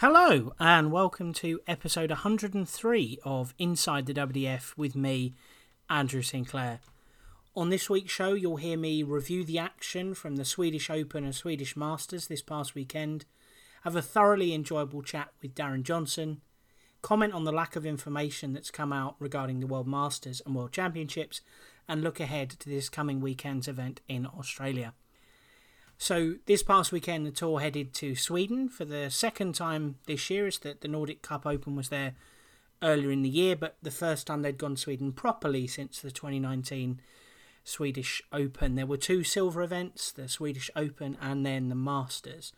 Hello, and welcome to episode 103 of Inside the WDF with me, Andrew Sinclair. On this week's show, you'll hear me review the action from the Swedish Open and Swedish Masters this past weekend, have a thoroughly enjoyable chat with Darren Johnson, comment on the lack of information that's come out regarding the World Masters and World Championships, and look ahead to this coming weekend's event in Australia. So this past weekend, the tour headed to Sweden for the second time this year. As that the Nordic Cup Open was there earlier in the year, but the first time they'd gone to Sweden properly since the 2019 Swedish Open. There were two silver events, the Swedish Open and then the Masters.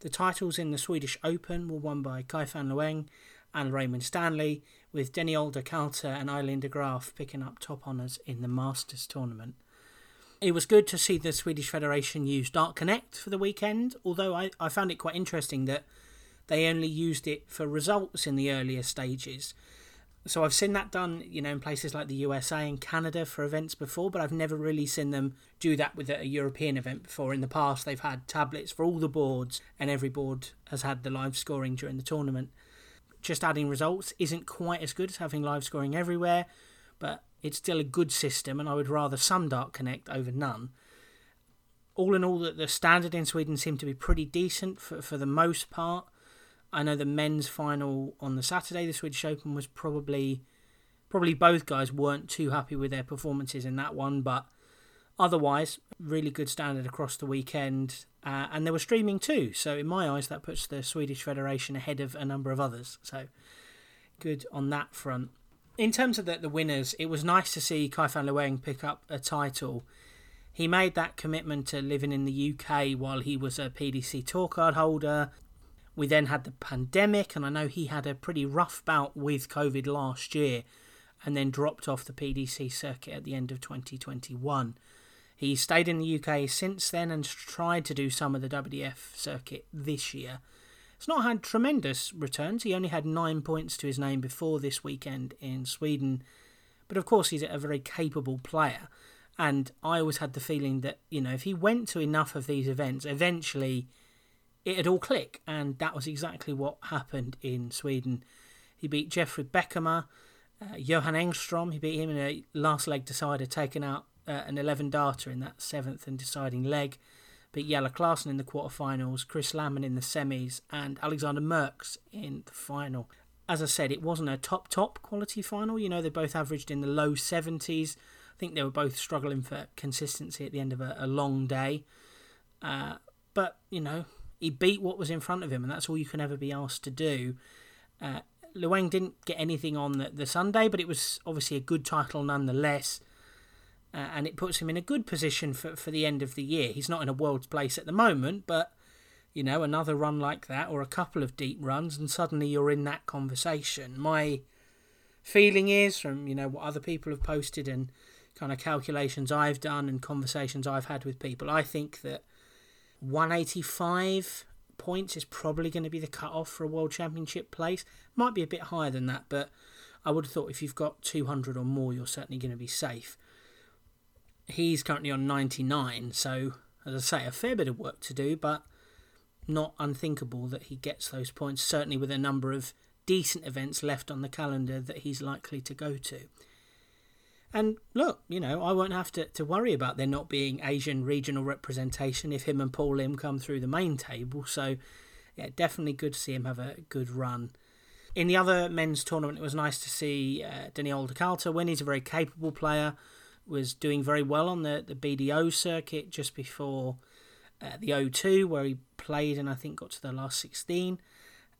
The titles in the Swedish Open were won by Kai Fan Leung and Lorraine Winstanley, with Dennie Olde Kalter and Aileen de Graaf picking up top honours in the Masters tournament. It was good to see the Swedish Federation use DartConnect for the weekend, although I, I found it quite interesting that they only used it for results in the earlier stages. So I've seen that done, you know, in places like the USA and Canada for events before, but I've never really seen them do that with a European event before. In the past, they've had tablets for all the boards, and every board has had the live scoring during the tournament. Just adding results isn't quite as good as having live scoring everywhere, but it's still a good system, and I would rather some DartConnect over none. All in all, the, the standard in Sweden seemed to be pretty decent for, for the most part. I know the men's final on the Saturday, the Swedish Open, was probably probably both guys weren't too happy with their performances in that one, but otherwise, really good standard across the weekend. Uh, and they were streaming too, so in my eyes, that puts the Swedish Federation ahead of a number of others. So good on that front in terms of the, the winners, it was nice to see Kai Fan Leung pick up a title. He made that commitment to living in the UK while he was a PDC tour card holder. We then had the pandemic, and I know he had a pretty rough bout with COVID last year and then dropped off the PDC circuit at the end of 2021. He stayed in the UK since then and tried to do some of the WDF circuit this year. He's not had tremendous returns. He only had nine points to his name before this weekend in Sweden. But of course, he's a very capable player. And I always had the feeling that, you know, if he went to enough of these events, eventually it'd all click. And that was exactly what happened in Sweden. He beat Jeffrey Beckham, uh, Johan Engstrom. He beat him in a last leg decider, taking out uh, an 11 darter in that seventh and deciding leg beat Jelle Klaasen in the quarterfinals, Chris Landman in the semis, and Alexander Merkx in the final. As I said, it wasn't a top, top quality final. You know, they both averaged in the low 70s. I think they were both struggling for consistency at the end of a, a long day. Uh, but, you know, he beat what was in front of him, and that's all you can ever be asked to do. Uh, Leung didn't get anything on the, the Sunday, but it was obviously a good title nonetheless uh, and it puts him in a good position for, for the end of the year. He's not in a world's place at the moment, but you know, another run like that or a couple of deep runs, and suddenly you're in that conversation. My feeling is from you know what other people have posted and kind of calculations I've done and conversations I've had with people, I think that 185 points is probably going to be the cut-off for a world championship place. Might be a bit higher than that, but I would have thought if you've got 200 or more, you're certainly going to be safe. He's currently on 99, so as I say, a fair bit of work to do, but not unthinkable that he gets those points, certainly with a number of decent events left on the calendar that he's likely to go to. And look, you know, I won't have to, to worry about there not being Asian regional representation if him and Paul Lim come through the main table. So, yeah, definitely good to see him have a good run. In the other men's tournament, it was nice to see uh, Daniel de win. He's a very capable player was doing very well on the, the BDO circuit just before uh, the O2, where he played and I think got to the last 16.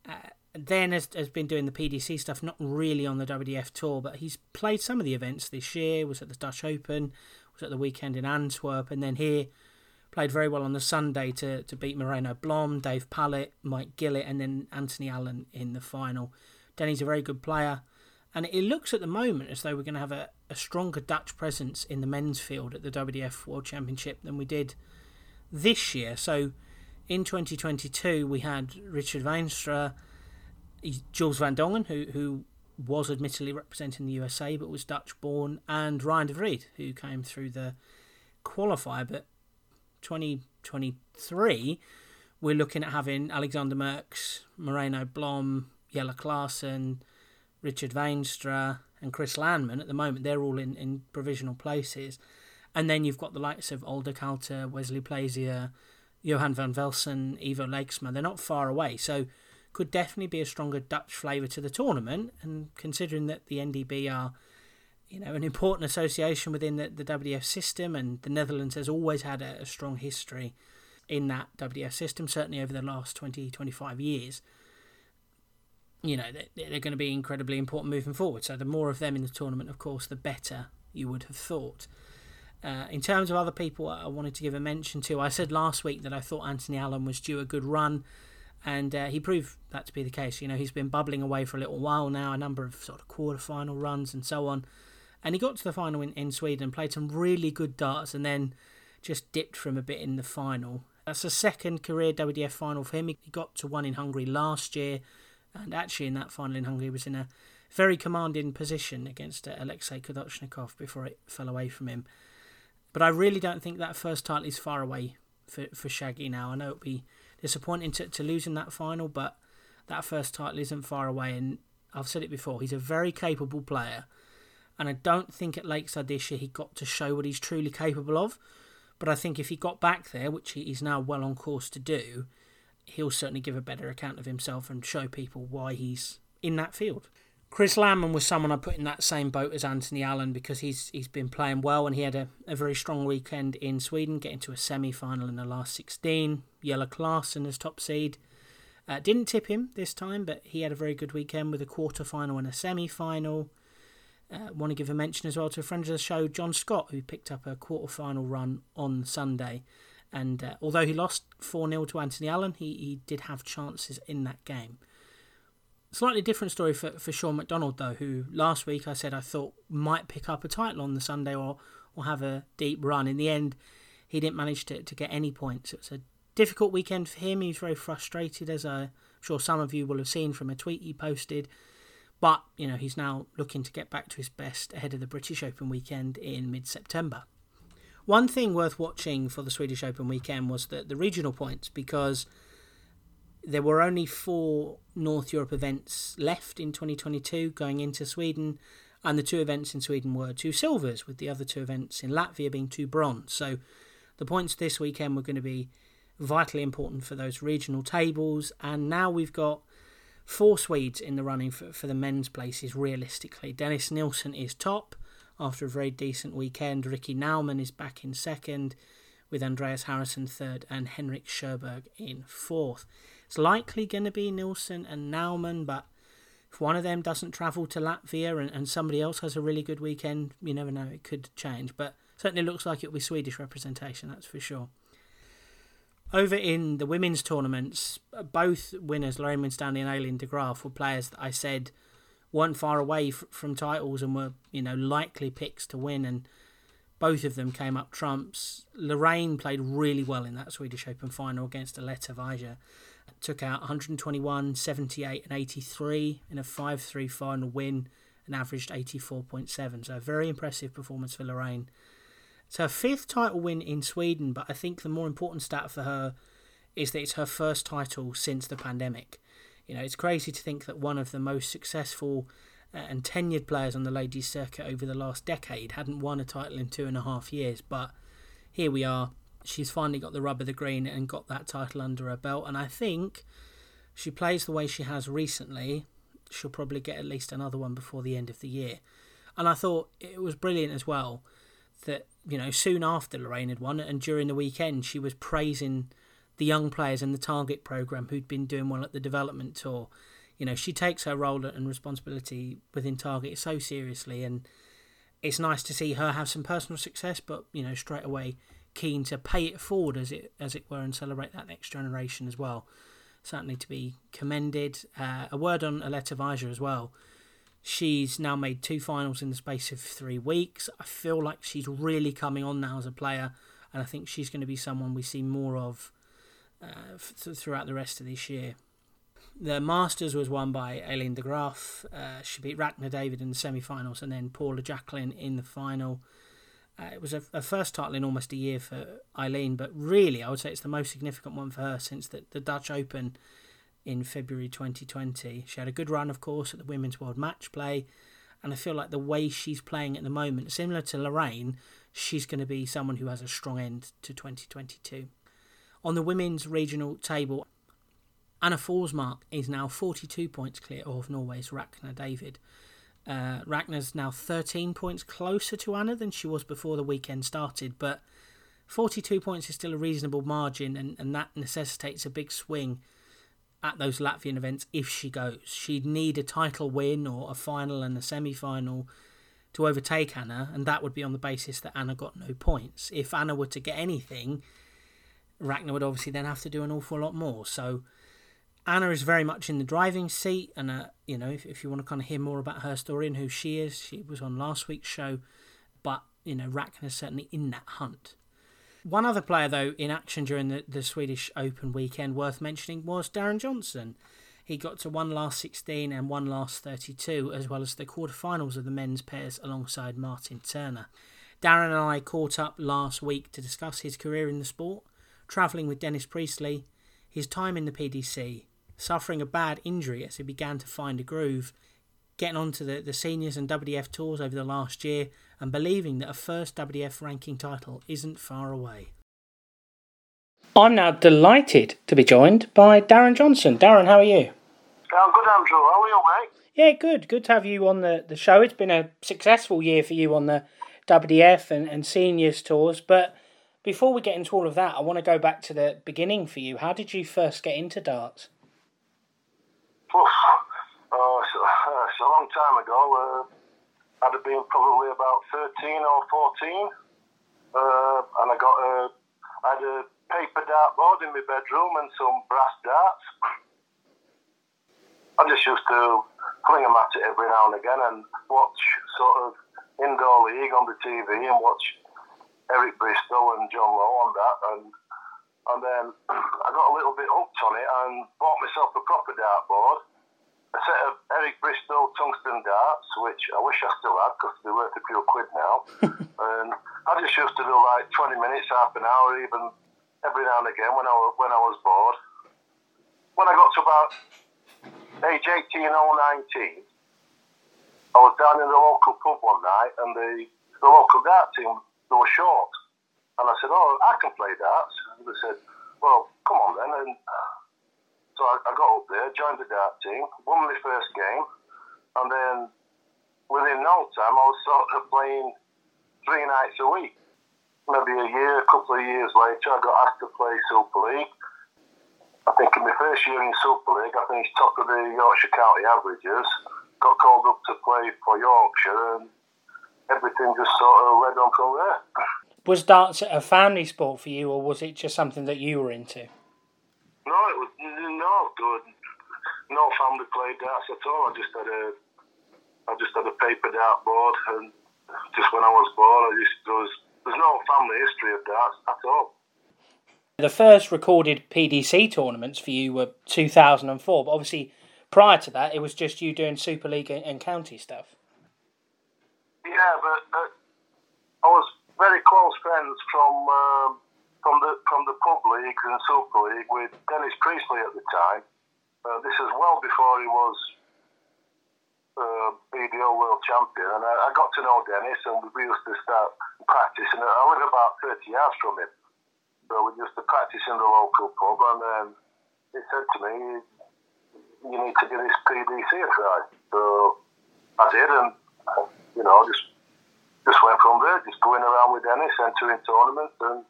Uh, then has, has been doing the PDC stuff, not really on the WDF tour, but he's played some of the events this year. Was at the Dutch Open, was at the weekend in Antwerp, and then here played very well on the Sunday to, to beat Moreno Blom, Dave Pallett, Mike Gillett, and then Anthony Allen in the final. Denny's a very good player. And it looks at the moment as though we're going to have a, a stronger Dutch presence in the men's field at the WDF World Championship than we did this year. So in 2022, we had Richard Veenstra, Jules van Dongen, who, who was admittedly representing the USA but was Dutch born, and Ryan de Vries, who came through the qualifier. But 2023, we're looking at having Alexander Merkx, Moreno Blom, Jelle Klaasen, Richard Veenstra, and Chris Landman. At the moment, they're all in, in provisional places. And then you've got the likes of Oldekalter, Wesley Plaisier, Johan van Velsen, Ivo Laagsma. They're not far away. So could definitely be a stronger Dutch flavour to the tournament. And considering that the NDB are, you know, an important association within the, the WDF system, and the Netherlands has always had a, a strong history in that WDF system, certainly over the last 20, 25 years. You know, they're, they're going to be incredibly important moving forward. So the more of them in the tournament, of course, the better you would have thought. Uh, in terms of other people I wanted to give a mention to, I said last week that I thought Anthony Allen was due a good run and uh, he proved that to be the case. You know, he's been bubbling away for a little while now, a number of sort of quarter-final runs and so on, and he got to the final in, in Sweden, played some really good darts, and then just dipped from a bit in the final. That's a second career WDF final for him. He got to one in Hungary last year, and actually in that final in Hungary was in a very commanding position against uh, Alexey Kadochnikov before it fell away from him. But I really don't think that first title is far away for, for Shaggy now. I know it'll be disappointing to, to lose in that final, but that first title isn't far away. And I've said it before, he's a very capable player. And I don't think at Lakeside this year he got to show what he's truly capable of. But I think if he got back there, which he is now well on course to do, he'll certainly give a better account of himself and show people why he's in that field. Chris Landman was someone I put in that same boat as Anthony Allen because he's he's been playing well and he had a, a very strong weekend in Sweden, getting to a semi final in the last 16. Jelle Klaasen as top seed. Uh, didn't tip him this time, but he had a very good weekend with a quarter final and a semi final. Uh, want to give a mention as well to a friend of the show, John Scott, who picked up a quarter final run on Sunday. And uh, although he lost 4 0 to Anthony Allen, he, he did have chances in that game. Slightly different story for, for Sean McDonald, though, who last week I said I thought might pick up a title on the Sunday or, or have a deep run. In the end, he didn't manage to, to get any points. It was a difficult weekend for him. He was very frustrated, as I'm sure some of you will have seen from a tweet he posted. But, you know, he's now looking to get back to his best ahead of the British Open weekend in mid September. One thing worth watching for the Swedish Open weekend was the, the regional points because there were only four North Europe events left in 2022 going into Sweden, and the two events in Sweden were two silvers, with the other two events in Latvia being two bronze. So the points this weekend were going to be vitally important for those regional tables, and now we've got four Swedes in the running for, for the men's places realistically. Dennis Nilsson is top after a very decent weekend. Ricky Nauman is back in second, with Andreas Harrysson third and Henrik Sjöberg in fourth. It's likely going to be Nilsson and Nauman, but if one of them doesn't travel to Latvia and, and somebody else has a really good weekend, you never know, it could change. But certainly looks like it'll be Swedish representation, that's for sure. Over in the women's tournaments, both winners, Lorraine Winstanley and Aileen de Graaf, were players that I said weren't far away f- from titles and were, you know, likely picks to win. And both of them came up trumps. Lorraine played really well in that Swedish Open final against Aletta Wajer took out 121, 78, and 83 in a 5 3 final win and averaged 84.7. So, a very impressive performance for Lorraine. It's her fifth title win in Sweden, but I think the more important stat for her is that it's her first title since the pandemic. You know, it's crazy to think that one of the most successful uh, and tenured players on the ladies' circuit over the last decade hadn't won a title in two and a half years, but here we are she's finally got the rub of the green and got that title under her belt. And I think she plays the way she has recently, she'll probably get at least another one before the end of the year. And I thought it was brilliant as well that, you know, soon after Lorraine had won and during the weekend, she was praising the young players in the target program who'd been doing well at the development tour. You know, she takes her role and responsibility within Target so seriously, and it's nice to see her have some personal success, but you know, straight away keen to pay it forward as it as it were and celebrate that next generation as well. Certainly to be commended. Uh, a word on Aletta Wajer as well. She's now made two finals in the space of three weeks. I feel like she's really coming on now as a player, and I think she's going to be someone we see more of uh, th- throughout the rest of this year. The Masters was won by Aileen de Graaf. Uh, she beat Ragna David in the semi finals and then Paula Jacklin in the final. Uh, it was a, a, first title in almost a year for Aileen, but really, I would say it's the most significant one for her since the, the Dutch Open in February 2020. She had a good run, of course, at the Women's World Match Play, and I feel like the way she's playing at the moment, similar to Lorraine, she's going to be someone who has a strong end to 2022. On the women's regional table, Anna Forsmark is now 42 points clear of Norway's Ragna David. Uh, Ragna's now 13 points closer to Anna than she was before the weekend started, but 42 points is still a reasonable margin, and, and that necessitates a big swing at those Latvian events if she goes. She'd need a title win or a final and a semi final to overtake Anna, and that would be on the basis that Anna got no points. If Anna were to get anything, Ragna would obviously then have to do an awful lot more. So Anna is very much in the driving seat, and uh, you know, if, if you want to kind of hear more about her story and who she is, she was on last week's show. But you know, Ragna is certainly in that hunt. One other player, though, in action during the, the Swedish Open weekend worth mentioning was Darren Johnson. He got to one last 16 and one last 32, as well as the quarterfinals of the men's pairs alongside Martin Turner. Darren and I caught up last week to discuss his career in the sport, travelling with Dennis Priestley, his time in the PDC, suffering a bad injury as he began to find a groove, getting onto the, the seniors and WDF tours over the last year, and believing that a first WDF ranking title isn't far away. I'm now delighted to be joined by Darren Johnson. Darren, how are you? I'm good, Andrew. How are you, mate? Yeah, good. Good to have you on the, the show. It's been a successful year for you on the WDF and, and seniors tours, but before we get into all of that, I want to go back to the beginning for you. How did you first get into darts? Oof. Oh, it's, uh, it's a long time ago. Uh, I'd have been probably about 13 or 14. Uh, and I got a, I had a paper dart board in my bedroom and some brass darts. I just used to fling them at it every now and again and watch sort of indoor league on the TV and watch Eric Bristow and John Lowe on that. And and then I got a little bit hooked on it and bought myself a proper dartboard, a set of Eric Bristow tungsten darts, which I wish I still had because they're worth a few quid now. and I just used to do like 20 minutes, half an hour, even every now and again when I was, when I was bored. When I got to about age 18 or 19, I was down in the local pub one night and the, the local dart team, they were short. And I said, oh, I can play darts. And they said, well, come on then. And uh, so I, I got up there, joined the dart team, won my first game, and then within no time I was sort of playing three nights a week. Maybe a year, a couple of years later, I got asked to play Super League. I think in my first year in Super League, I finished top of the Yorkshire County averages. Got called up to play for Yorkshire, and everything just sort of led on from there. Was darts a family sport for you, or was it just something that you were into? No, it was no good. No family played darts at all. I just had a, I just had a paper dart board, and just when I was born, I just there was there's no family history of darts at all. The first recorded PDC tournaments for you were 2004, but obviously prior to that, it was just you doing Super League and county stuff. Yeah, but uh, I was very close friends from um, from the from the pub leagues and Super League with Dennis Priestley at the time. Uh, this is well before he was uh, BDO world champion, and I, I, got to know Dennis, and we used to start practicing. I live about 30 yards from him, so we used to practice in the local pub, and then he said to me, "You need to give this PDC a try." So I did, and you know, just just went from there, just going around with Dennis, entering tournaments, and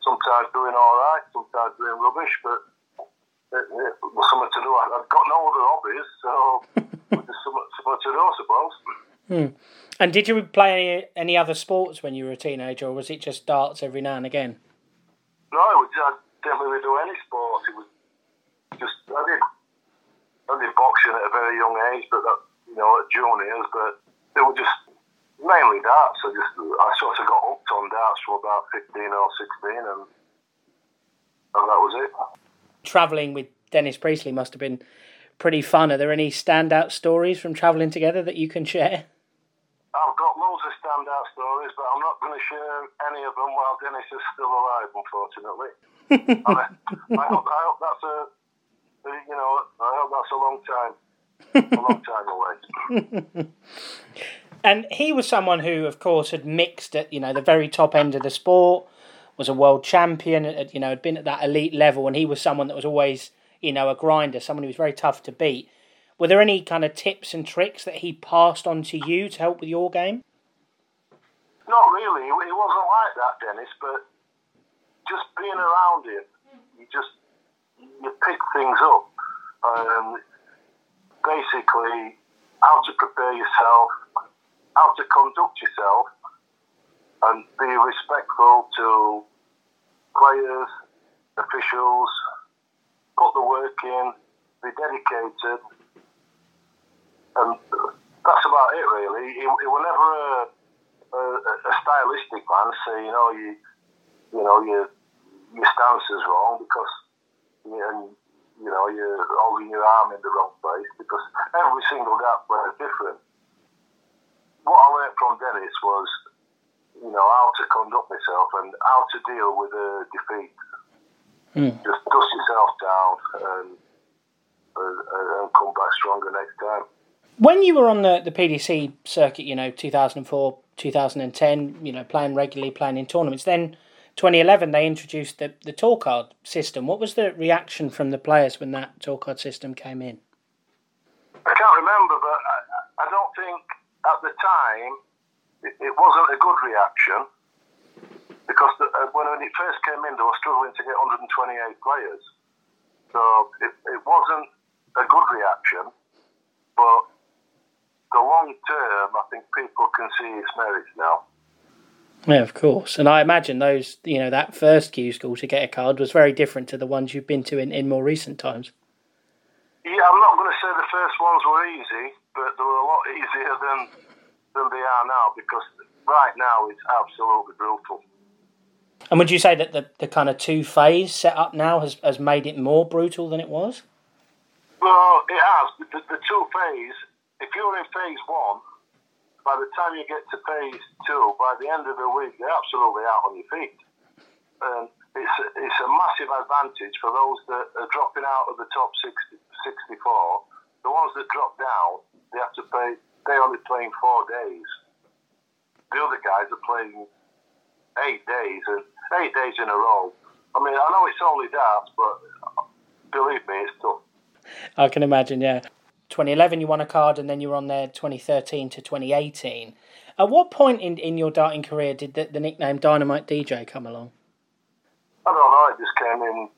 sometimes doing all right, sometimes doing rubbish, but it, it was something to do. I, have got no other hobbies, so just something, something to do, I suppose. Hmm. And did you play any, any other sports when you were a teenager, or was it just darts every now and again? No, I didn't really do any sports. It was just I did I did boxing at a very young age, but that you know at juniors, but it were just mainly darts. I just I sort of got hooked on darts from about fifteen or sixteen, and and that was it. Traveling with Dennis Priestley must have been pretty fun. Are there any standout stories from travelling together that you can share? I've got loads of standout stories, but I'm not going to share any of them while Dennis is still alive, unfortunately. I, I, hope, I hope that's a, you know, I hope that's a long time, a long time away. and he was someone who, of course, had mixed at you know the very top end of the sport, was a world champion, had, you know, had been at that elite level, and he was someone that was always you know a grinder, someone who was very tough to beat. Were there any kind of tips and tricks that he passed on to you to help with your game? Not really. He wasn't like that, Dennis. But just being around him, you just you pick things up. Um, basically, how to prepare yourself, how to conduct yourself, and be respectful to players, officials, put the work in, be dedicated, and that's about it, really. He, he was never a, a, a stylistic man. Say, you know, you, you know, your your stance is wrong because, and, you know, you're holding your arm in the wrong place because every single gap was different. What I learned from Dennis was, you know, how to conduct myself and how to deal with a defeat. Mm. Just dust yourself down and, and, and come back stronger next time when you were on the, the PDC circuit, you know, 2004, 2010, you know, playing regularly, playing in tournaments, then 2011 they introduced the, the tour card system. What was the reaction from the players when that tour card system came in? I can't remember, but I, I don't think at the time it, it wasn't a good reaction because the, uh, when it first came in, they were struggling to get 128 players. So it, it wasn't a good reaction, but the long term, I think people can see its merits now. Yeah, of course. And I imagine those, you know, that first Q school to get a card was very different to the ones you've been to in, in more recent times. Yeah, I'm not going to say the first ones were easy, but they were a lot easier than than they are now because right now it's absolutely brutal. And would you say that the, the kind of two phase setup now has, has made it more brutal than it was? Well, it has. The, the two phase if you're in phase one, by the time you get to phase two, by the end of the week, you're absolutely out on your feet. And it's, a, it's a massive advantage for those that are dropping out of the top 60, 64. The ones that drop down, they have to play, they're only playing four days. The other guys are playing eight days, and eight days in a row. I mean, I know it's only that, but believe me, it's tough. I can imagine, yeah. 2011 you won a card and then you were on there 2013 to 2018. At what point in, in your darting career did the, the nickname Dynamite DJ come along? I don't know, it just came in.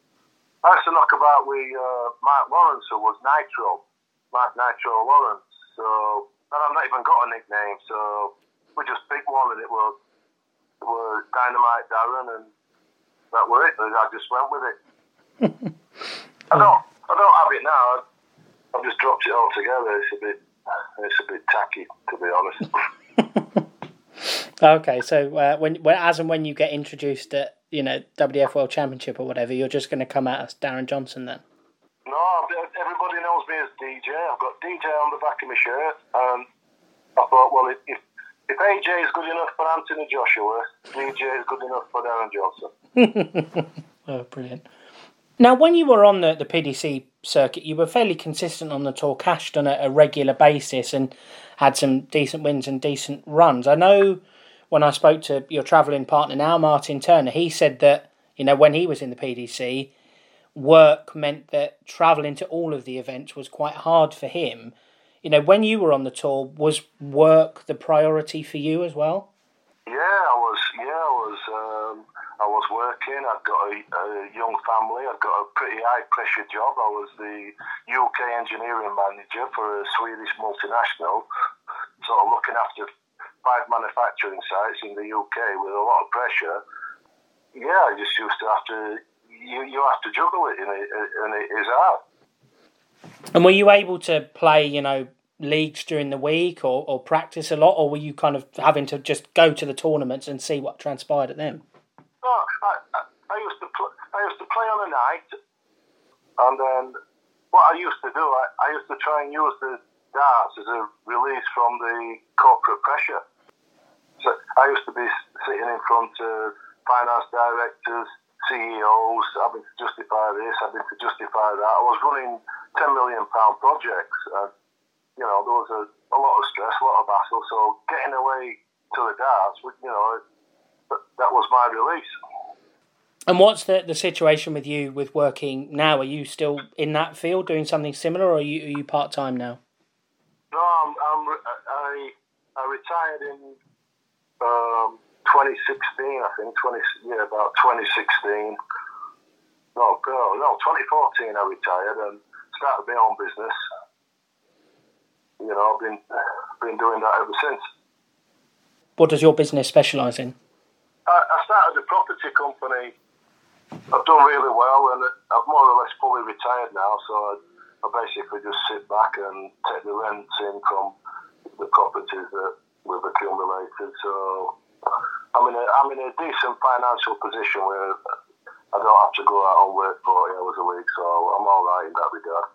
I used to knock about with uh, Mark Lawrence, who was Nitro, Mark Nitro Lawrence. So, and I've not even got a nickname, so we just picked one and it was, it was Dynamite Darren and that was it. I just went with it. I don't, I don't have it now. I've just dropped it all together. It's a bit, it's a bit tacky, to be honest. okay, so uh, when, when, as and when you get introduced at you know WDF World Championship or whatever, you're just going to come out as Darren Johnson then. No, everybody knows me as DJ. I've got DJ on the back of my shirt, and I thought, well, if if AJ is good enough for Anthony Joshua, DJ is good enough for Darren Johnson. oh, brilliant. Now, when you were on the, the PDC circuit, you were fairly consistent on the Tour Cashed on a, regular basis and had some decent wins and decent runs. I know when I spoke to your travelling partner now, Martin Turner, he said that, you know, when he was in the PDC, work meant that travelling to all of the events was quite hard for him. You know, when you were on the tour, was work the priority for you as well? Yeah, I was. Yeah, I was. Um, I was working. I'd got a, a young family. I'd got a pretty high pressure job. I was the UK engineering manager for a Swedish multinational, sort of looking after five manufacturing sites in the UK with a lot of pressure. Yeah, I just used to have to. You, you have to juggle it, and it, and it is hard. And were you able to play, you know, leagues during the week or, or practice a lot, or were you kind of having to just go to the tournaments and see what transpired at them? Oh, I, I, I used to pl- I used to play on a night, and then what I used to do, I, I used to try and use the darts as a release from the corporate pressure. So I used to be sitting in front of finance directors, CEOs, having to justify this, having to justify that. I was running ten million pound projects. And, you know, there was a, a lot of stress, a lot of hassle. So getting away to the darts, you know, that, was my release. And what's the, the situation with you with working now? Are you still in that field doing something similar, or are you, are you part time now? No, I'm, I'm, I, I retired in um, 2016, I think. 20, yeah, about 2016. No, no, 2014 I retired and started my own business. You know, I've been, been doing that ever since. What does your business specialise in? I, started a property company I've done really well, and I've more or less fully retired now. So I, I basically just sit back and take the rent in from the properties that we've accumulated. So I'm in a I'm in a decent financial position where I don't have to go out and work forty hours a week. So I'm all right in that regard.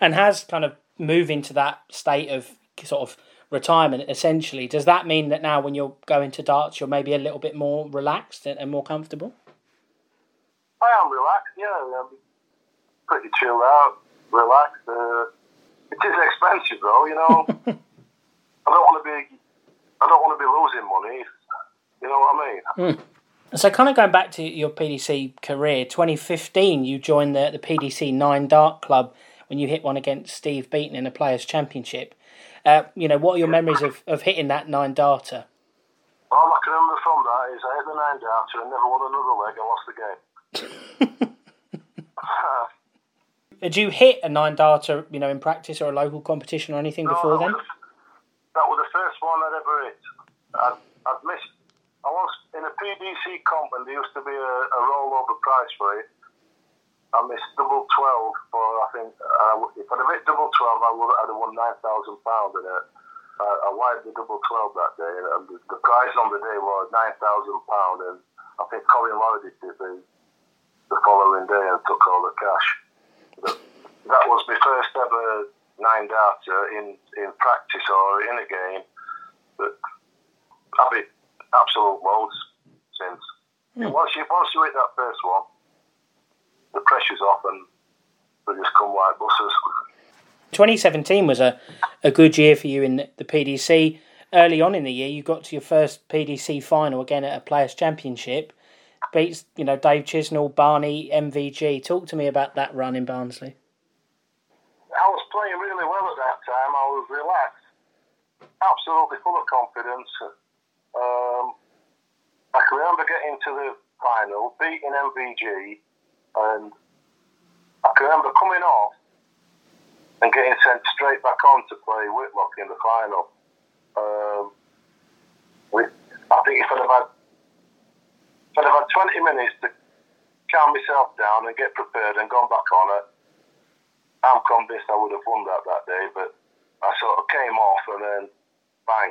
And has kind of moving to that state of sort of retirement essentially does that mean that now when you're going to darts you're maybe a little bit more relaxed and, more comfortable I am relaxed, yeah. I'm pretty chilled out, relaxed. Uh, it is expensive, though, you know. I don't want to be, I don't want to be losing money. You know what I mean? Mm. So, kind of going back to your PDC career, 2015, you joined the, the PDC Nine Dart Club when you hit one against Steve Beaton in a Players' Championship. Uh, you know, what are your memories of, of hitting that nine darter? All I can remember from that is I hit the nine darter and never won another leg and lost the game. Did you hit a nine darter, you know, in practice or a local competition or anything no, before then? that was the first one I'd ever hit. I'd, I'd missed. I was in a PDC comp, and there used to be a, a rollover price for it. I missed double twelve for I think uh, if I'd have hit double twelve, I would have won nine thousand pound in it. Uh, I wired the double twelve that day, and the, the prize on the day was nine thousand pound, and I think Colin Lowry did the the following day and took all the cash. But that was my first ever nine darter in, in practice or in a game. But I've been absolute loads since. Mm. Once you once you hit that first one, the pressure's off and they just come like buses. 2017 was a, a good year for you in the PDC. Early on in the year, you got to your first PDC final again at a Players' Championship beats you know Dave Chisnall, Barney, MVG. Talk to me about that run in Barnsley. I was playing really well at that time. I was relaxed, absolutely full of confidence. Um, I can remember getting to the final, beating MVG, and I can remember coming off and getting sent straight back on to play Whitlock in the final. Um, I think if I'd have had but I've had 20 minutes to calm myself down and get prepared and gone back on it. I'm convinced I would have won that that day, but I sort of came off and then bang,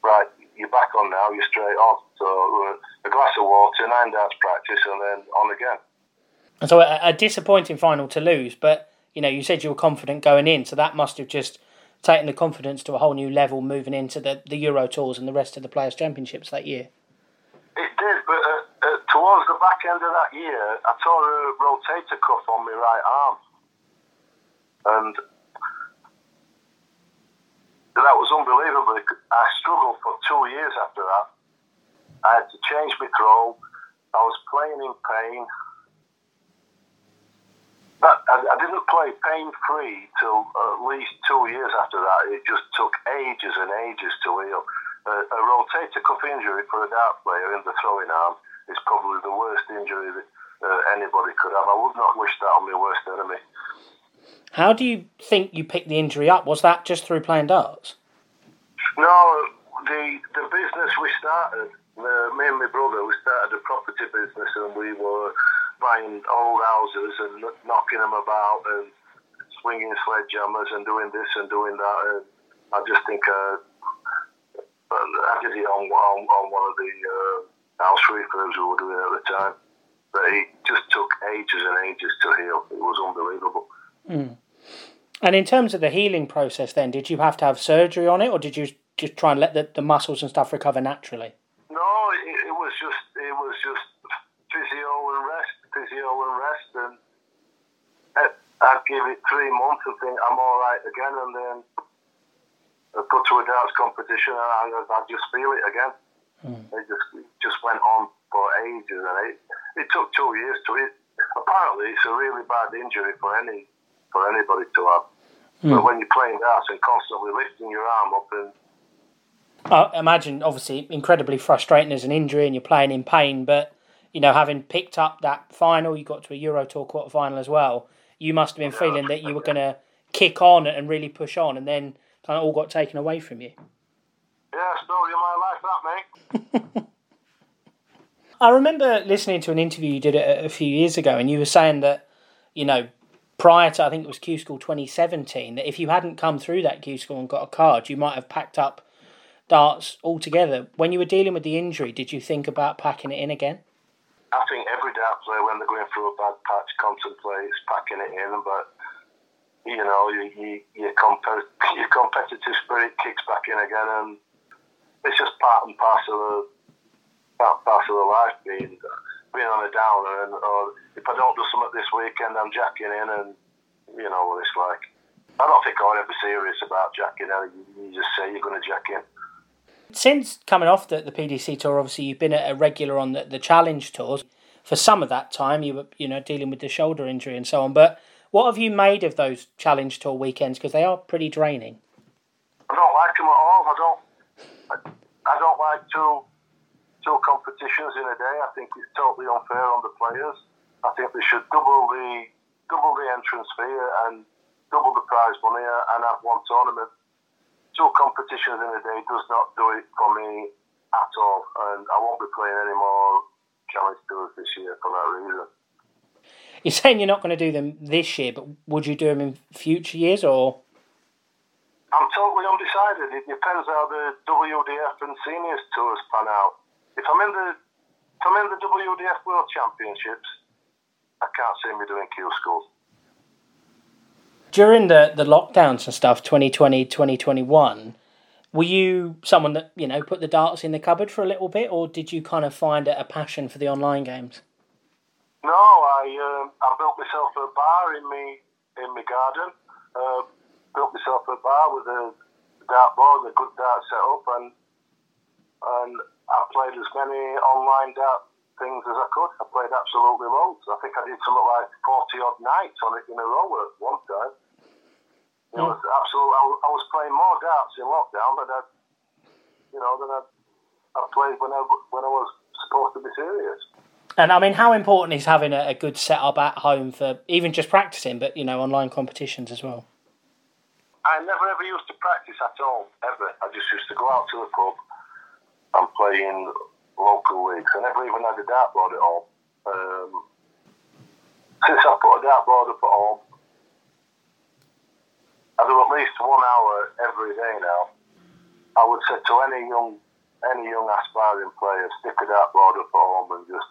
right, you're back on now, you're straight on. So uh, a glass of water, nine darts practice, and then on again. And so a, a disappointing final to lose, but you know, you said you were confident going in, so that must have just taken the confidence to a whole new level moving into the, the Euro Tours and the rest of the Players' Championships that year. It did, but uh, uh, towards the back end of that year, I tore a rotator cuff on my right arm, and that was unbelievable. I struggled for two years after that. I had to change my throw. I was playing in pain. But I, I didn't play pain free till at least two years after that. It just took ages and ages to heal a, a rotator cuff injury for a dart player in the throwing arm is probably the worst injury that uh, anybody could have. I would not wish that on my worst enemy. How do you think you picked the injury up? Was that just through playing darts? No, the the business we started, uh, me and my brother, we started a property business and we were buying old houses and knocking them about and swinging sledgehammers and doing this and doing that. And I just think uh, I did it on, on, on one of the uh, house refurbs we were doing at the time. But it just took ages and ages to heal. It was unbelievable. Mm. And in terms of the healing process, then, did you have to have surgery on it, or did you just try and let the, the muscles and stuff recover naturally? No, it, it was just it was just physio and rest, physio and rest, and I'd give it three months and think I'm all right again, and then I'd go to a darts competition and I'd, I'd just feel it again. Mm. It just it just went on for ages, and it it took two years to it. Apparently, it's a really bad injury for any for anybody to have. Mm. But when you're playing darts and constantly lifting your arm up and I imagine, obviously, incredibly frustrating as an injury, and you're playing in pain. But you know, having picked up that final, you got to a Euro Tour quarter final as well. You must have been feeling that you were going to kick on and really push on, and then kind of all got taken away from you. Yeah, story of my life, that mate. I remember listening to an interview you did a, a few years ago, and you were saying that, you know, prior to I think it was Q School 2017, that if you hadn't come through that Q School and got a card, you might have packed up darts altogether. When you were dealing with the injury, did you think about packing it in again? I think every dart player, when they're going through a bad patch, contemplates packing it in. But you know, you, you, your, compet- your competitive spirit kicks back in again, and it's just part and parcel of part and parcel of life being being on a downer. And or if I don't do something this weekend, I'm jacking in, and you know what it's like. I don't think I'm ever serious about jacking in. You just say you're going to jack in since coming off the, the PDC tour, obviously you've been a regular on the, the challenge tours. For some of that time, you were you know dealing with the shoulder injury and so on. But what have you made of those challenge tour weekends? Because they are pretty draining. I don't like them at all. I don't. I, I don't like two two competitions in a day. I think it's totally unfair on the players. I think they should double the double the entrance fee and double the prize money and have one tournament two competitions in a day does not do it for me at all, and I won't be playing any more challenge tours this year for that reason. You're saying you're not going to do them this year, but would you do them in future years or? I'm totally undecided. It depends how the WDF and seniors tours pan out. If I'm in the if I'm in the WDF World Championships, I can't see me doing Q schools during the, the lockdowns and stuff, 2020, 2021, were you someone that, you know, put the darts in the cupboard for a little bit, or did you kind of find a passion for the online games? No, I um, I built myself a bar in me in my garden. Uh, built myself a bar with a dart board, a good dart setup, and and I played as many online dart things as I could. I played absolutely loads. I think I did something like forty odd nights on it in a row at one time. It was absolutely. I, was playing more darts in lockdown than I, you know, than I, I played when I when I was supposed to be serious. And I mean, how important is having a, a good setup at home for even just practicing, but you know, online competitions as well? I never ever used to practice at all, ever. I just used to go out to the pub and play in local leagues. I never even had a dartboard at home. Um, since I put a dartboard up at home, I do at least one hour every day now. I would say to any young any young aspiring player, stick a dartboard up at home and just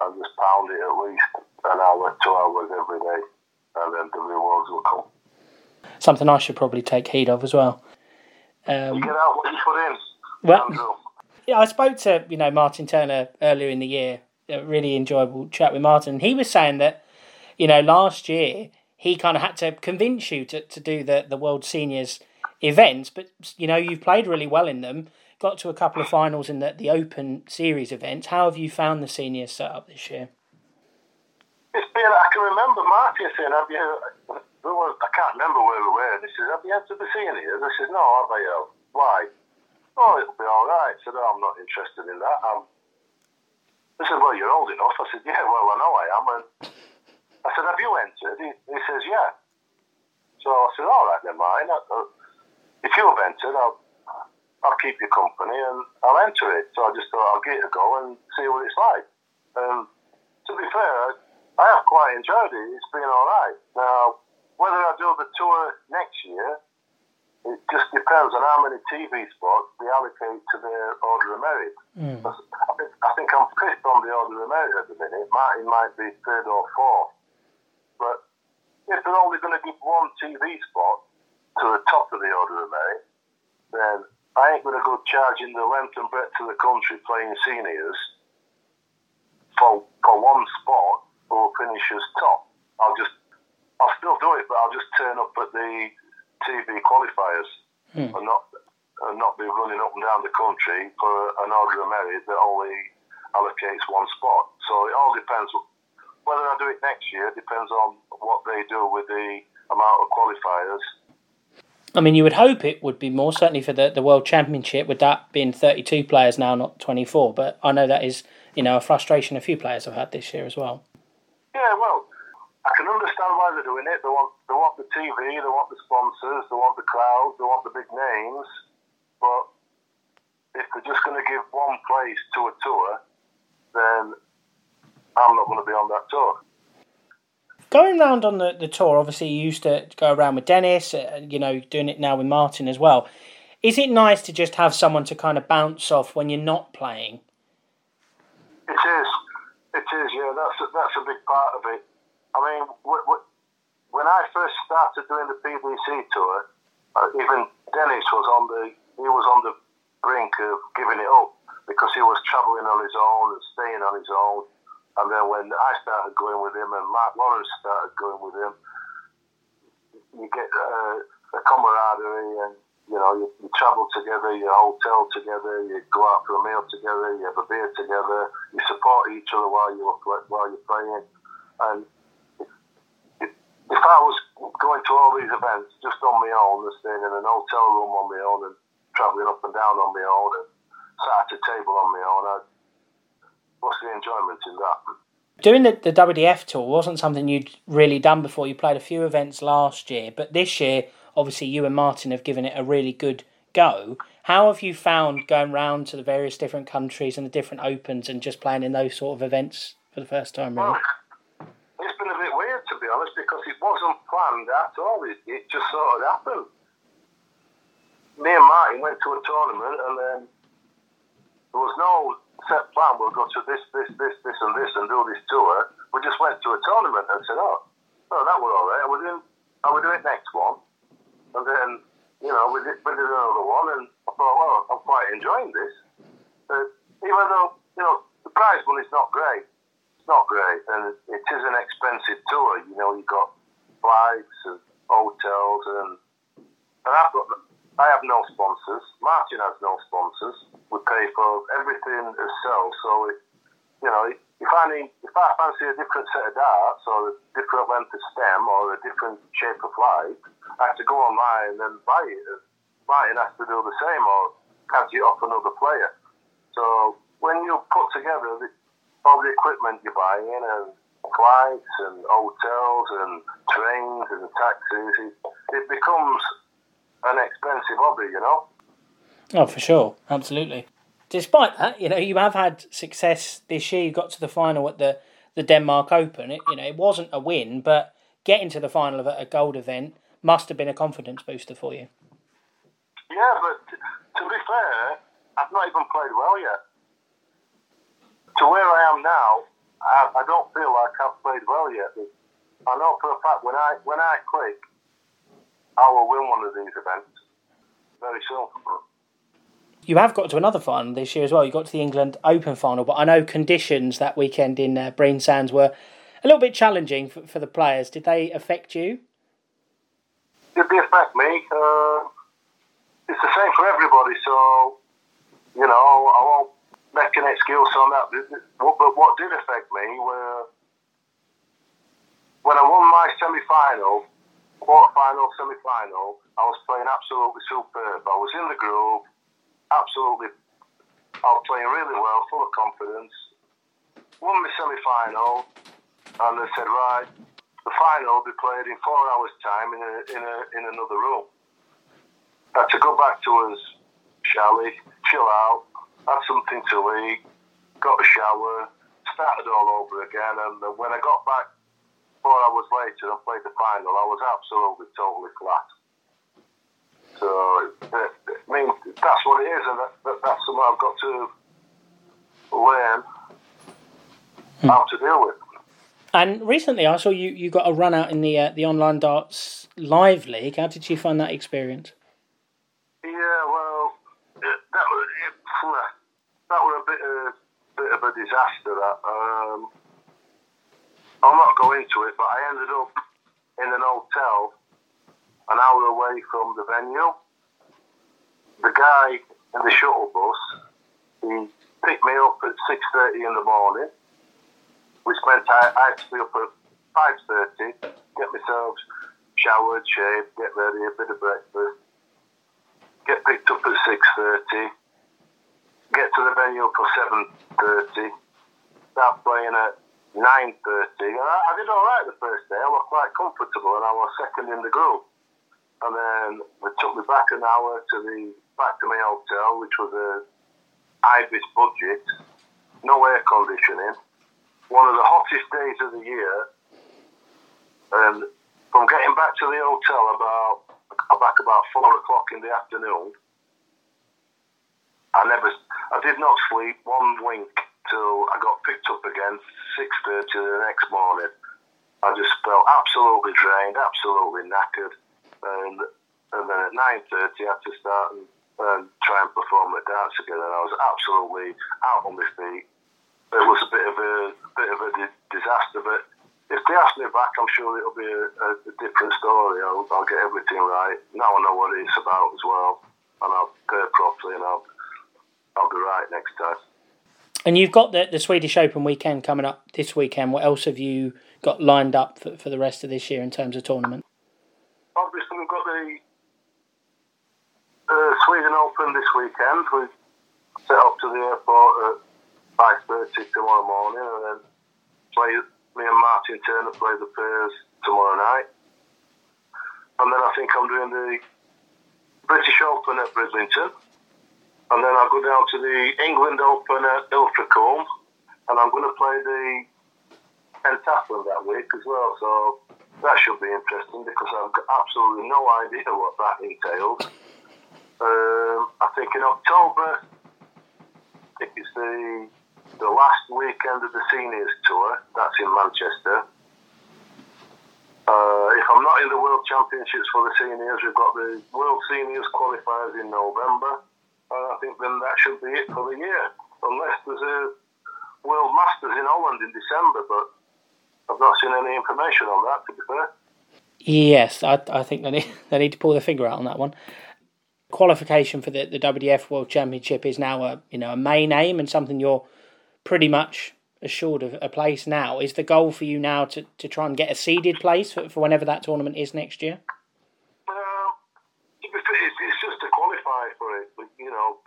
and just pound it at least an hour, two hours every day, and then the rewards will come. Something I should probably take heed of as well. Um, you get out what you put in. Well, I spoke to you know Martin Turner earlier in the year. A really enjoyable chat with Martin. He was saying that you know last year he kind of had to convince you to, to do the, the World Seniors events. But, you know, you've played really well in them, got to a couple of finals in the, the Open Series events. How have you found the seniors set up this year? It's been, I can remember Martin saying, have you, I can't remember where we were. This is, have you entered the seniors? I said, no, have I? Uh, why? Oh, it'll be all right. I said, oh, I'm not interested in that. I'm, I said, well, you're old enough. I said, yeah, well, I know I am. And I said, have you entered? He, he says, yeah. So I said, all right, then, mine. Uh, if you've entered, I'll, I'll keep you company and I'll enter it. So I just thought I'll give it a go and see what it's like. And to be fair, I have quite enjoyed it. It's been all right. Now, whether I do the tour next year, it just depends on how many TV spots they allocate to their order of merit. Mm. I, think, I think I'm fifth on the order of merit at the minute. Martin might be third or fourth. But if they're only going to give one TV spot to the top of the order of merit, then I ain't going to go charging the length and breadth of the country playing seniors for for one spot or finish as top. I'll just I'll still do it, but I'll just turn up at the TV qualifiers Hmm. and not and not be running up and down the country for an order of merit that only allocates one spot. So it all depends. Whether I do it next year depends on what they do with the amount of qualifiers. I mean, you would hope it would be more, certainly for the, the World Championship, with that being 32 players now, not 24. But I know that is, you know, a frustration a few players have had this year as well. Yeah, well, I can understand why they're doing it. They want they want the TV, they want the sponsors, they want the crowds, they want the big names. But if they're just going to give one place to a tour, then I'm not going to be on that tour. Going round on the, the tour, obviously you used to go around with Dennis, uh, you know, doing it now with Martin as well. Is it nice to just have someone to kind of bounce off when you're not playing? It is. It is, yeah. That's a, that's a big part of it. I mean, when I first started doing the PDC tour, uh, even Dennis was on the he was on the brink of giving it up because he was travelling on his own and staying on his own. And then when I started going with him and Mark Lawrence started going with him, you get uh, a camaraderie and you know you, you travel together, you hotel together, you go out for a meal together, you have a beer together, you support each other while you're while you're playing. And if, I was going to all these events just on my own and staying in an hotel room on my own and travelling up and down on my own and sat at a table on my own, I'd, what's the enjoyment in that? Doing the, the WDF tour wasn't something you'd really done before. You played a few events last year, but this year, obviously, you and Martin have given it a really good go. How have you found going round to the various different countries and the different opens and just playing in those sort of events for the first time, really? Well, it's been a bit weird to be honest because it wasn't planned at all. It, it just sort of happened. Me and Martin went to a tournament and then there was no set plan. We'll go to this, this, this, this, and this and do this tour. We just went to a tournament and said, oh, oh that was all right. I will do, I will do it next one. And then, you know, we did, we did another one and I thought, well, I'm quite enjoying this. But even though, you know, the prize money's not great it's not great, and it is an expensive tour. You know, you've got flights and hotels, and and I've got I have no sponsors. Martin has no sponsors. We pay for everything ourselves. So, it, you know, if I need if I fancy a different set of darts or a different length of stem or a different shape of flight, I have to go online and buy it. Martin has to do the same or catch it off another player. So when you put together the all the equipment you're buying and flights and hotels and trains and taxis, it, it becomes an expensive hobby, you know. Oh, for sure, absolutely. Despite that, you know, you have had success this year. You got to the final at the, the Denmark Open. It, you know, it wasn't a win, but getting to the final of a, a gold event must have been a confidence booster for you. Yeah, but to be fair, I've not even played well yet. To where I am now, I, I don't feel like I've played well yet. I know for a fact when I when I click, I will win one of these events very soon. You have got to another final this year as well. You got to the England Open final, but I know conditions that weekend in uh, Brean Sands were a little bit challenging for, for the players. Did they affect you? Did they affect me? Uh, it's the same for everybody, so you know an excuse on that. But what did affect me were when I won my semi-final, quarter-final, semi-final. I was playing absolutely superb. I was in the groove, absolutely. I was playing really well, full of confidence. Won my semi-final, and they said, right, the final will be played in four hours' time in a, in a, in another room. I to go back to us, Charlie, chill out, had something to eat, got a shower, started all over again, and when I got back four hours later and played the final, I was absolutely totally flat. So, I mean, that's what it is, and that, that, that's something I've got to learn how to deal with. And recently, I saw you, you got a run out in the uh, the online darts live league. How did you find that experience? Yeah, well, that were a bit of bit of a disaster. That um, I'll not go into it, but I ended up in an hotel an hour away from the venue. The guy in the shuttle bus, he picked me up at six thirty in the morning, which meant I, I had to be up at five thirty, get myself showered, shaved, get ready, a bit of breakfast, get picked up at six thirty, get to the venue for seven thirty, start playing at nine thirty. I, I did all right the first day. I was quite comfortable, and I was second in the group. And then they took me back an hour to the back to my hotel, which was a Ibis budget, no air conditioning, one of the hottest days of the year. And from getting back to the hotel about back about four o'clock in the afternoon, I never, I did not sleep one wink till I got picked up again six thirty the next morning. I just felt absolutely drained, absolutely knackered, and and then at nine thirty I had to start and and try and perform at dance again. And I was absolutely out on my feet. It was a bit of a bit of a di- disaster, but if they ask me back, I'm sure it'll be a, a, a different story. I'll, I'll, get everything right. Now I know what it's about as well, and I'll prepare properly, and I'll I'll be right next time. And you've got the, the Swedish Open weekend coming up this weekend. What else have you got lined up for, for the rest of this year in terms of tournament? Obviously, we've got the uh, Sweden Open this weekend. We set up to the airport at five thirty tomorrow morning, and then play. Me and Martin Turner play the pairs tomorrow night, and then I think I'm doing the British Open at Bridlington, and then I'll go down to the England Open at Ilfracombe, and I'm going to play the pentathlon that week as well. So that should be interesting because I've got absolutely no idea what that entails. Um, I think in October, I think it's the the last weekend of the seniors tour. That's in Manchester. Uh, if I'm not in the World Championships for the seniors, we've got the World Seniors qualifiers in November, think then that should be it for the year, unless there's a World Masters in Holland in December. But I've not seen any information on that. To be fair. Yes, I, I think they need, they need to pull their finger out on that one qualification for the, the WDF World Championship is now a you know a main aim and something you're pretty much assured of a place now. Is the goal for you now to, to try and get a seeded place for, for whenever that tournament is next year? Um, it's just to qualify for it. You know,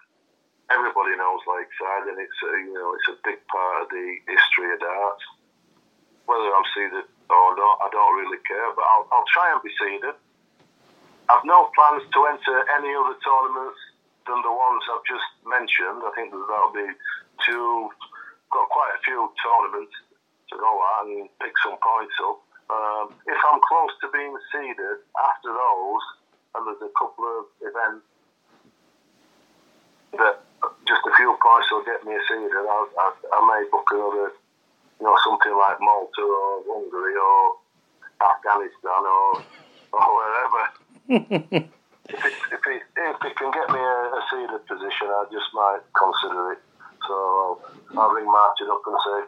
everybody knows Lakeside, and it's a, you know it's a big part of the history of darts. Whether I'm seeded or not, I don't really care, but I'll, I'll try and be seeded. I've no plans to enter any other tournaments than the ones I've just mentioned. I think that that'll be two, got quite a few tournaments to go at and pick some points up. Um, if I'm close to being seeded after those, and there's a couple of events that just a few points will get me a seeded, I, I, I may book another, you know, something like Malta or Hungary or Afghanistan or, or wherever if, it, if, it, if it can get me a, a seeded position, I just might consider it. So I'll, I'll ring Martin up and say,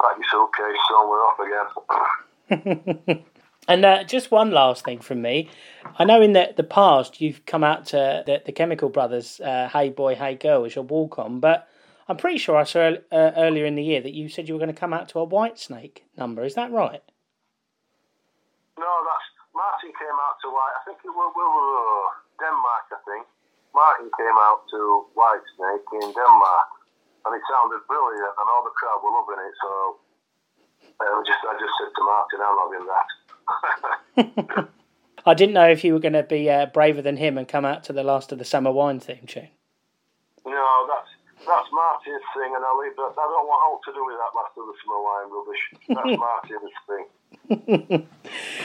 pack your suitcase, so we're off again. and uh, just one last thing from me. I know in the, the past you've come out to the, the Chemical Brothers, uh, Hey Boy, Hey Girl as your walk on, but I'm pretty sure I saw uh, earlier in the year that you said you were going to come out to a Whitesnake number. Is that right? No, that's Martin came out to White. I think it was, Denmark. I think Martin came out to Whitesnake in Denmark, and it sounded brilliant, and all the crowd were loving it. So I just, I just said to Martin, I'm loving that. I didn't know if you were going to be uh, braver than him and come out to the last of the summer wine theme tune. No, that's that's Martin's thing, and I leave that. I don't want all to do with that last of the summer wine rubbish. That's Martin's thing.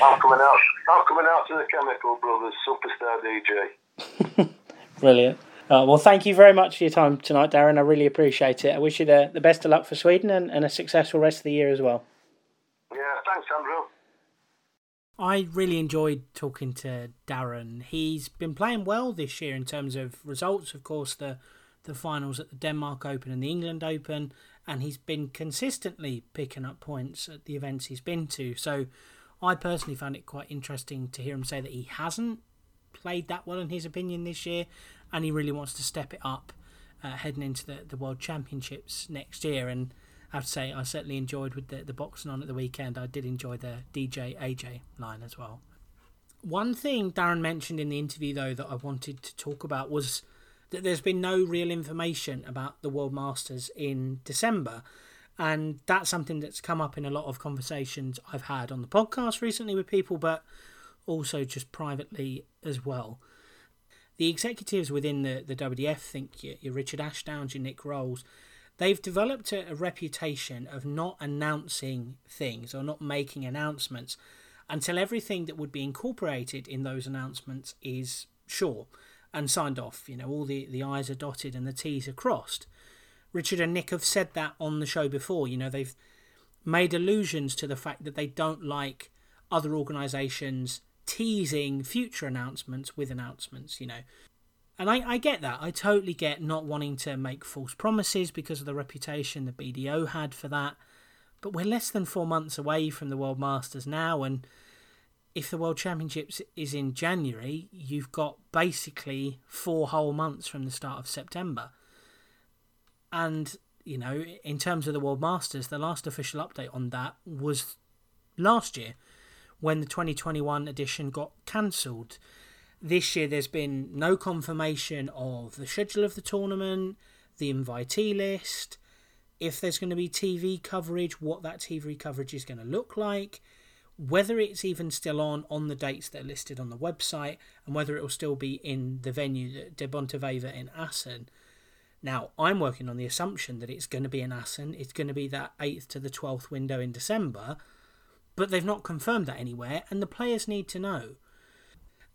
I'm coming out. I'm coming out to the Chemical Brothers Superstar DJ. Brilliant. Uh, well, thank you very much for your time tonight, Darren. I really appreciate it. I wish you the, the best of luck for Sweden and, and a successful rest of the year as well. Yeah, thanks, Andrew. I really enjoyed talking to Darren. He's been playing well this year in terms of results. Of course, the the finals at the Denmark Open and the England Open, and he's been consistently picking up points at the events he's been to. So I personally found it quite interesting to hear him say that he hasn't played that well in his opinion this year, and he really wants to step it up uh, heading into the, the World Championships next year. And have to say, I certainly enjoyed with the, the boxing on at the weekend. I did enjoy the DJ AJ line as well. One thing Darren mentioned in the interview, though, that I wanted to talk about was that there's been no real information about the World Masters in December. And that's something that's come up in a lot of conversations I've had on the podcast recently with people, but also just privately as well. The executives within the, the WDF think your, your Richard Ashdowns, your Nick Rolls, they've developed a, a reputation of not announcing things or not making announcements until everything that would be incorporated in those announcements is sure and signed off. You know, all the, the I's are dotted and the T's are crossed. Richard and Nick have said that on the show before. You know, they've made allusions to the fact that they don't like other organisations teasing future announcements with announcements, you know. And I, I get that. I totally get not wanting to make false promises because of the reputation the BDO had for that. But we're less than four months away from the World Masters now, and if the World Championships is in January, you've got basically four whole months from the start of September. And, you know, in terms of the World Masters, the last official update on that was last year when the 2021 edition got cancelled. This year, there's been no confirmation of the schedule of the tournament, the invitee list, if there's going to be TV coverage, what that TV coverage is going to look like, whether it's even still on on the dates that are listed on the website, and whether it will still be in the venue, De Bonte Wever in Assen. Now, I'm working on the assumption that it's going to be in Assen. It's going to be that 8th to the 12th window in December but they've not confirmed that anywhere, and the players need to know.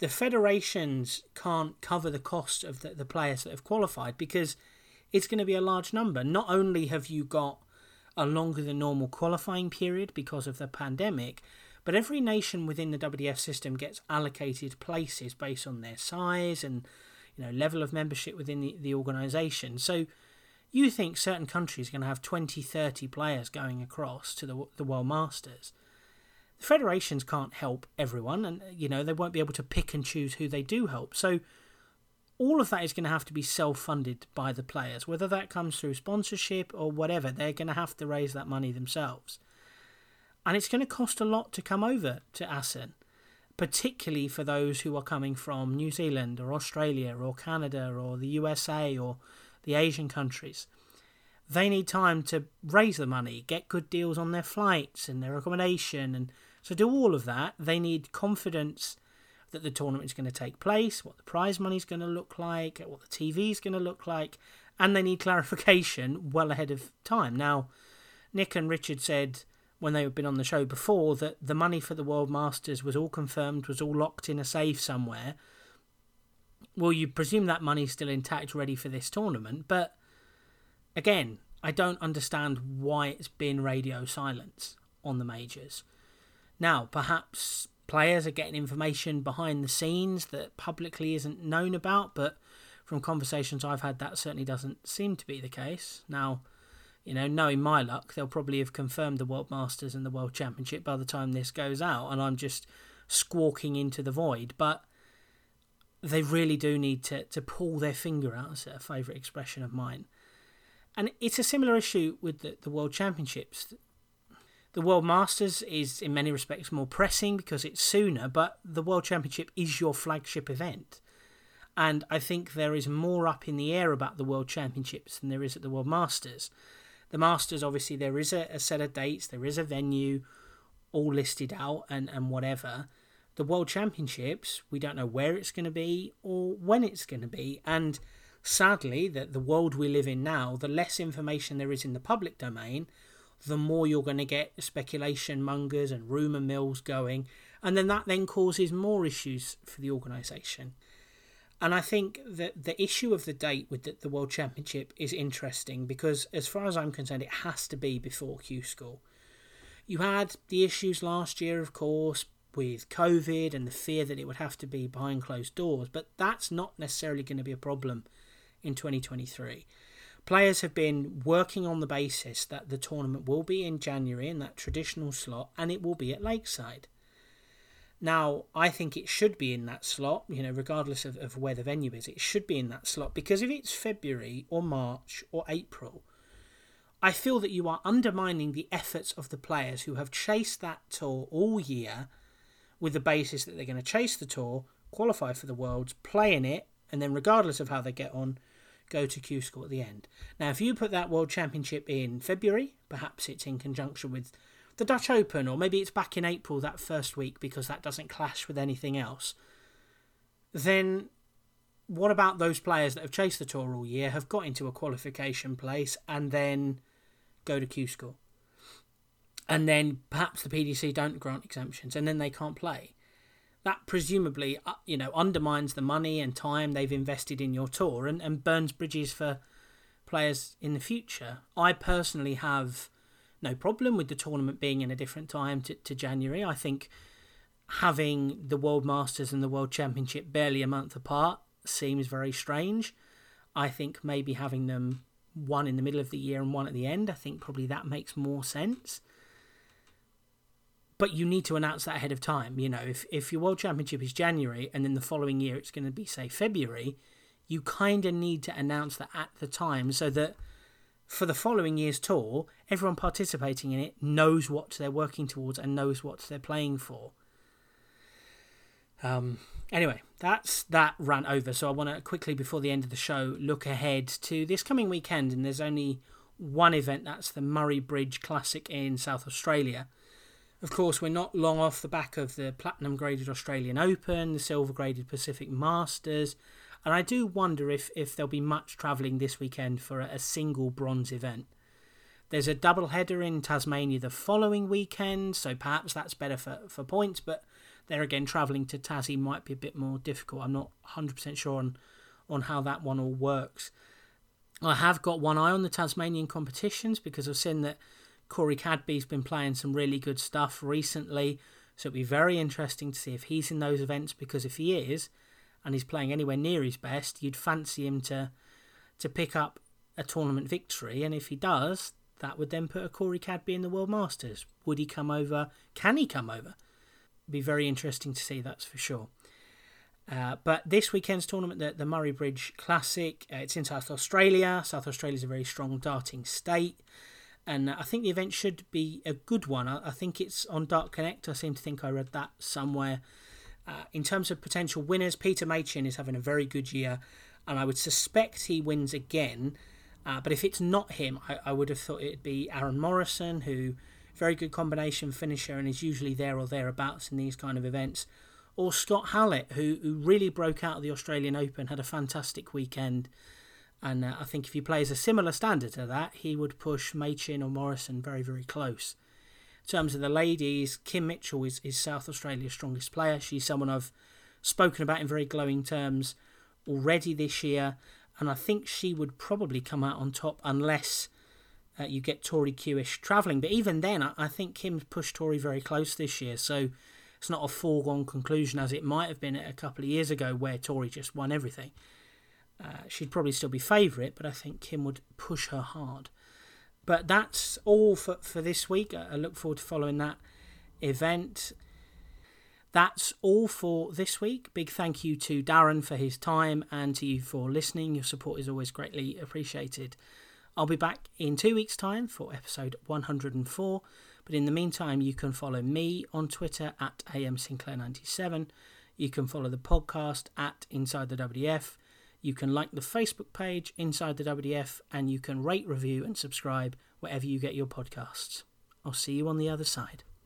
The federations can't cover the cost of the, the players that have qualified because it's going to be a large number. Not only have you got a longer than normal qualifying period because of the pandemic, but every nation within the WDF system gets allocated places based on their size and you know level of membership within the, the organization. So you think certain countries are going to have 20, 30 players going across to the, the World Masters the federations can't help everyone, and you know they won't be able to pick and choose who they do help. So all of that is going to have to be self-funded by the players, whether that comes through sponsorship or whatever. They're going to have to raise that money themselves, and it's going to cost a lot to come over to Assen, particularly for those who are coming from New Zealand or Australia or Canada or the USA or the Asian countries they need time to raise the money, get good deals on their flights and their accommodation, and so do all of that. They need confidence that the tournament is going to take place, what the prize money is going to look like, what the TV is going to look like, and they need clarification well ahead of time. Now, Nick and Richard said when they had been on the show before that the money for the World Masters was all confirmed, was all locked in a safe somewhere. Well, you presume that money's still intact, ready for this tournament, but again, I don't understand why it's been radio silence on the majors. Now, perhaps players are getting information behind the scenes that publicly isn't known about, but from conversations I've had, that certainly doesn't seem to be the case. Now, you know, knowing my luck, they'll probably have confirmed the World Masters and the World Championship by the time this goes out, and I'm just squawking into the void. But they really do need to, to pull their finger out, as a favourite expression of mine. And it's a similar issue with the, the World Championships. The World Masters is, in many respects, more pressing because it's sooner, but the World Championship is your flagship event. And I think there is more up in the air about the World Championships than there is at the World Masters. The Masters, obviously, there is a, a set of dates, there is a venue, all listed out, and, and whatever. The World Championships, we don't know where it's going to be or when it's going to be. And sadly, that the world we live in now, the less information there is in the public domain, the more you're going to get speculation mongers and rumour mills going, and then that then causes more issues for the organisation. And I think that the issue of the date with the, the, World Championship is interesting because, as far as I'm concerned, it has to be before Q School. You had the issues last year, of course, with COVID and the fear that it would have to be behind closed doors, but that's not necessarily going to be a problem in 2023. Players have been working on the basis that the tournament will be in January in that traditional slot and it will be at Lakeside. Now, I think it should be in that slot, you know, regardless of, of where the venue is, it should be in that slot because if it's February or March or April, I feel that you are undermining the efforts of the players who have chased that tour all year with the basis that they're going to chase the tour, qualify for the Worlds, play in it, and then, regardless of how they get on, go to Q School at the end. Now, if you put that World Championship in February, perhaps it's in conjunction with the Dutch Open, or maybe it's back in April that first week because that doesn't clash with anything else, then what about those players that have chased the tour all year, have got into a qualification place, and then go to Q School? And then perhaps the PDC don't grant exemptions, and then they can't play. That presumably, uh, you know, undermines the money and time they've invested in your tour and, and burns bridges for players in the future. I personally have no problem with the tournament being in a different time to, to January. I think having the World Masters and the World Championship barely a month apart seems very strange. I think maybe having them one in the middle of the year and one at the end, I think probably that makes more sense. But you need to announce that ahead of time. You know, if, if your World Championship is January and then the following year it's going to be, say, February, you kind of need to announce that at the time so that for the following year's tour, everyone participating in it knows what they're working towards and knows what they're playing for. Um, anyway, that's that rant over. So I want to quickly, before the end of the show, look ahead to this coming weekend. And there's only one event that's the Murray Bridge Classic in South Australia. Of course, we're not long off the back of the platinum graded Australian Open, the silver graded Pacific Masters, and I do wonder if, if there'll be much travelling this weekend for a, a single bronze event. There's a double header in Tasmania the following weekend, so perhaps that's better for, for points, but there again, travelling to Tassie might be a bit more difficult. I'm not 100% sure on, on how that one all works. I have got one eye on the Tasmanian competitions because I've seen that Corey Cadby's been playing some really good stuff recently, so it'll be very interesting to see if he's in those events because if he is, and he's playing anywhere near his best, you'd fancy him to to pick up a tournament victory. And if he does, that would then put a Corey Cadby in the World Masters. Would he come over? Can he come over? It'd be very interesting to see, that's for sure. Uh, but this weekend's tournament, the, the Murray Bridge Classic, uh, it's in South Australia. South Australia is a very strong darting state. And I think the event should be a good one. I, I think it's on DartConnect. I seem to think I read that somewhere. Uh, in terms of potential winners, Peter Machin is having a very good year, and I would suspect he wins again. Uh, but if it's not him, I, I, would have thought it'd be Aaron Morrison, who very good combination finisher and is usually there or thereabouts in these kind of events, or Scott Hallett, who, who really broke out of the Australian Open, had a fantastic weekend. And uh, I think if he plays a similar standard to that, he would push Machin or Morrison very, very close In terms of the ladies, Kim Mitchell is, is South Australia's strongest player. She's someone I've spoken about in very glowing terms already this year, and I think she would probably come out on top unless uh, you get Tori Kewish travelling. But even then, I, I think Kim's pushed Tori very close this year, so it's not a foregone conclusion as it might have been a couple of years ago where Tori just won everything. Uh, she'd probably still be favourite, but I think Kim would push her hard. But that's all for, for this week. I look forward to following that event. That's all for this week. Big thank you to Darren for his time and to you for listening. Your support is always greatly appreciated. I'll be back in two weeks' time for episode 104. But in the meantime, you can follow me on Twitter at AM Sinclair97. You can follow the podcast at Inside the WDF. You can like the Facebook page Inside the WDF and you can rate, review, and subscribe wherever you get your podcasts. I'll see you on the other side.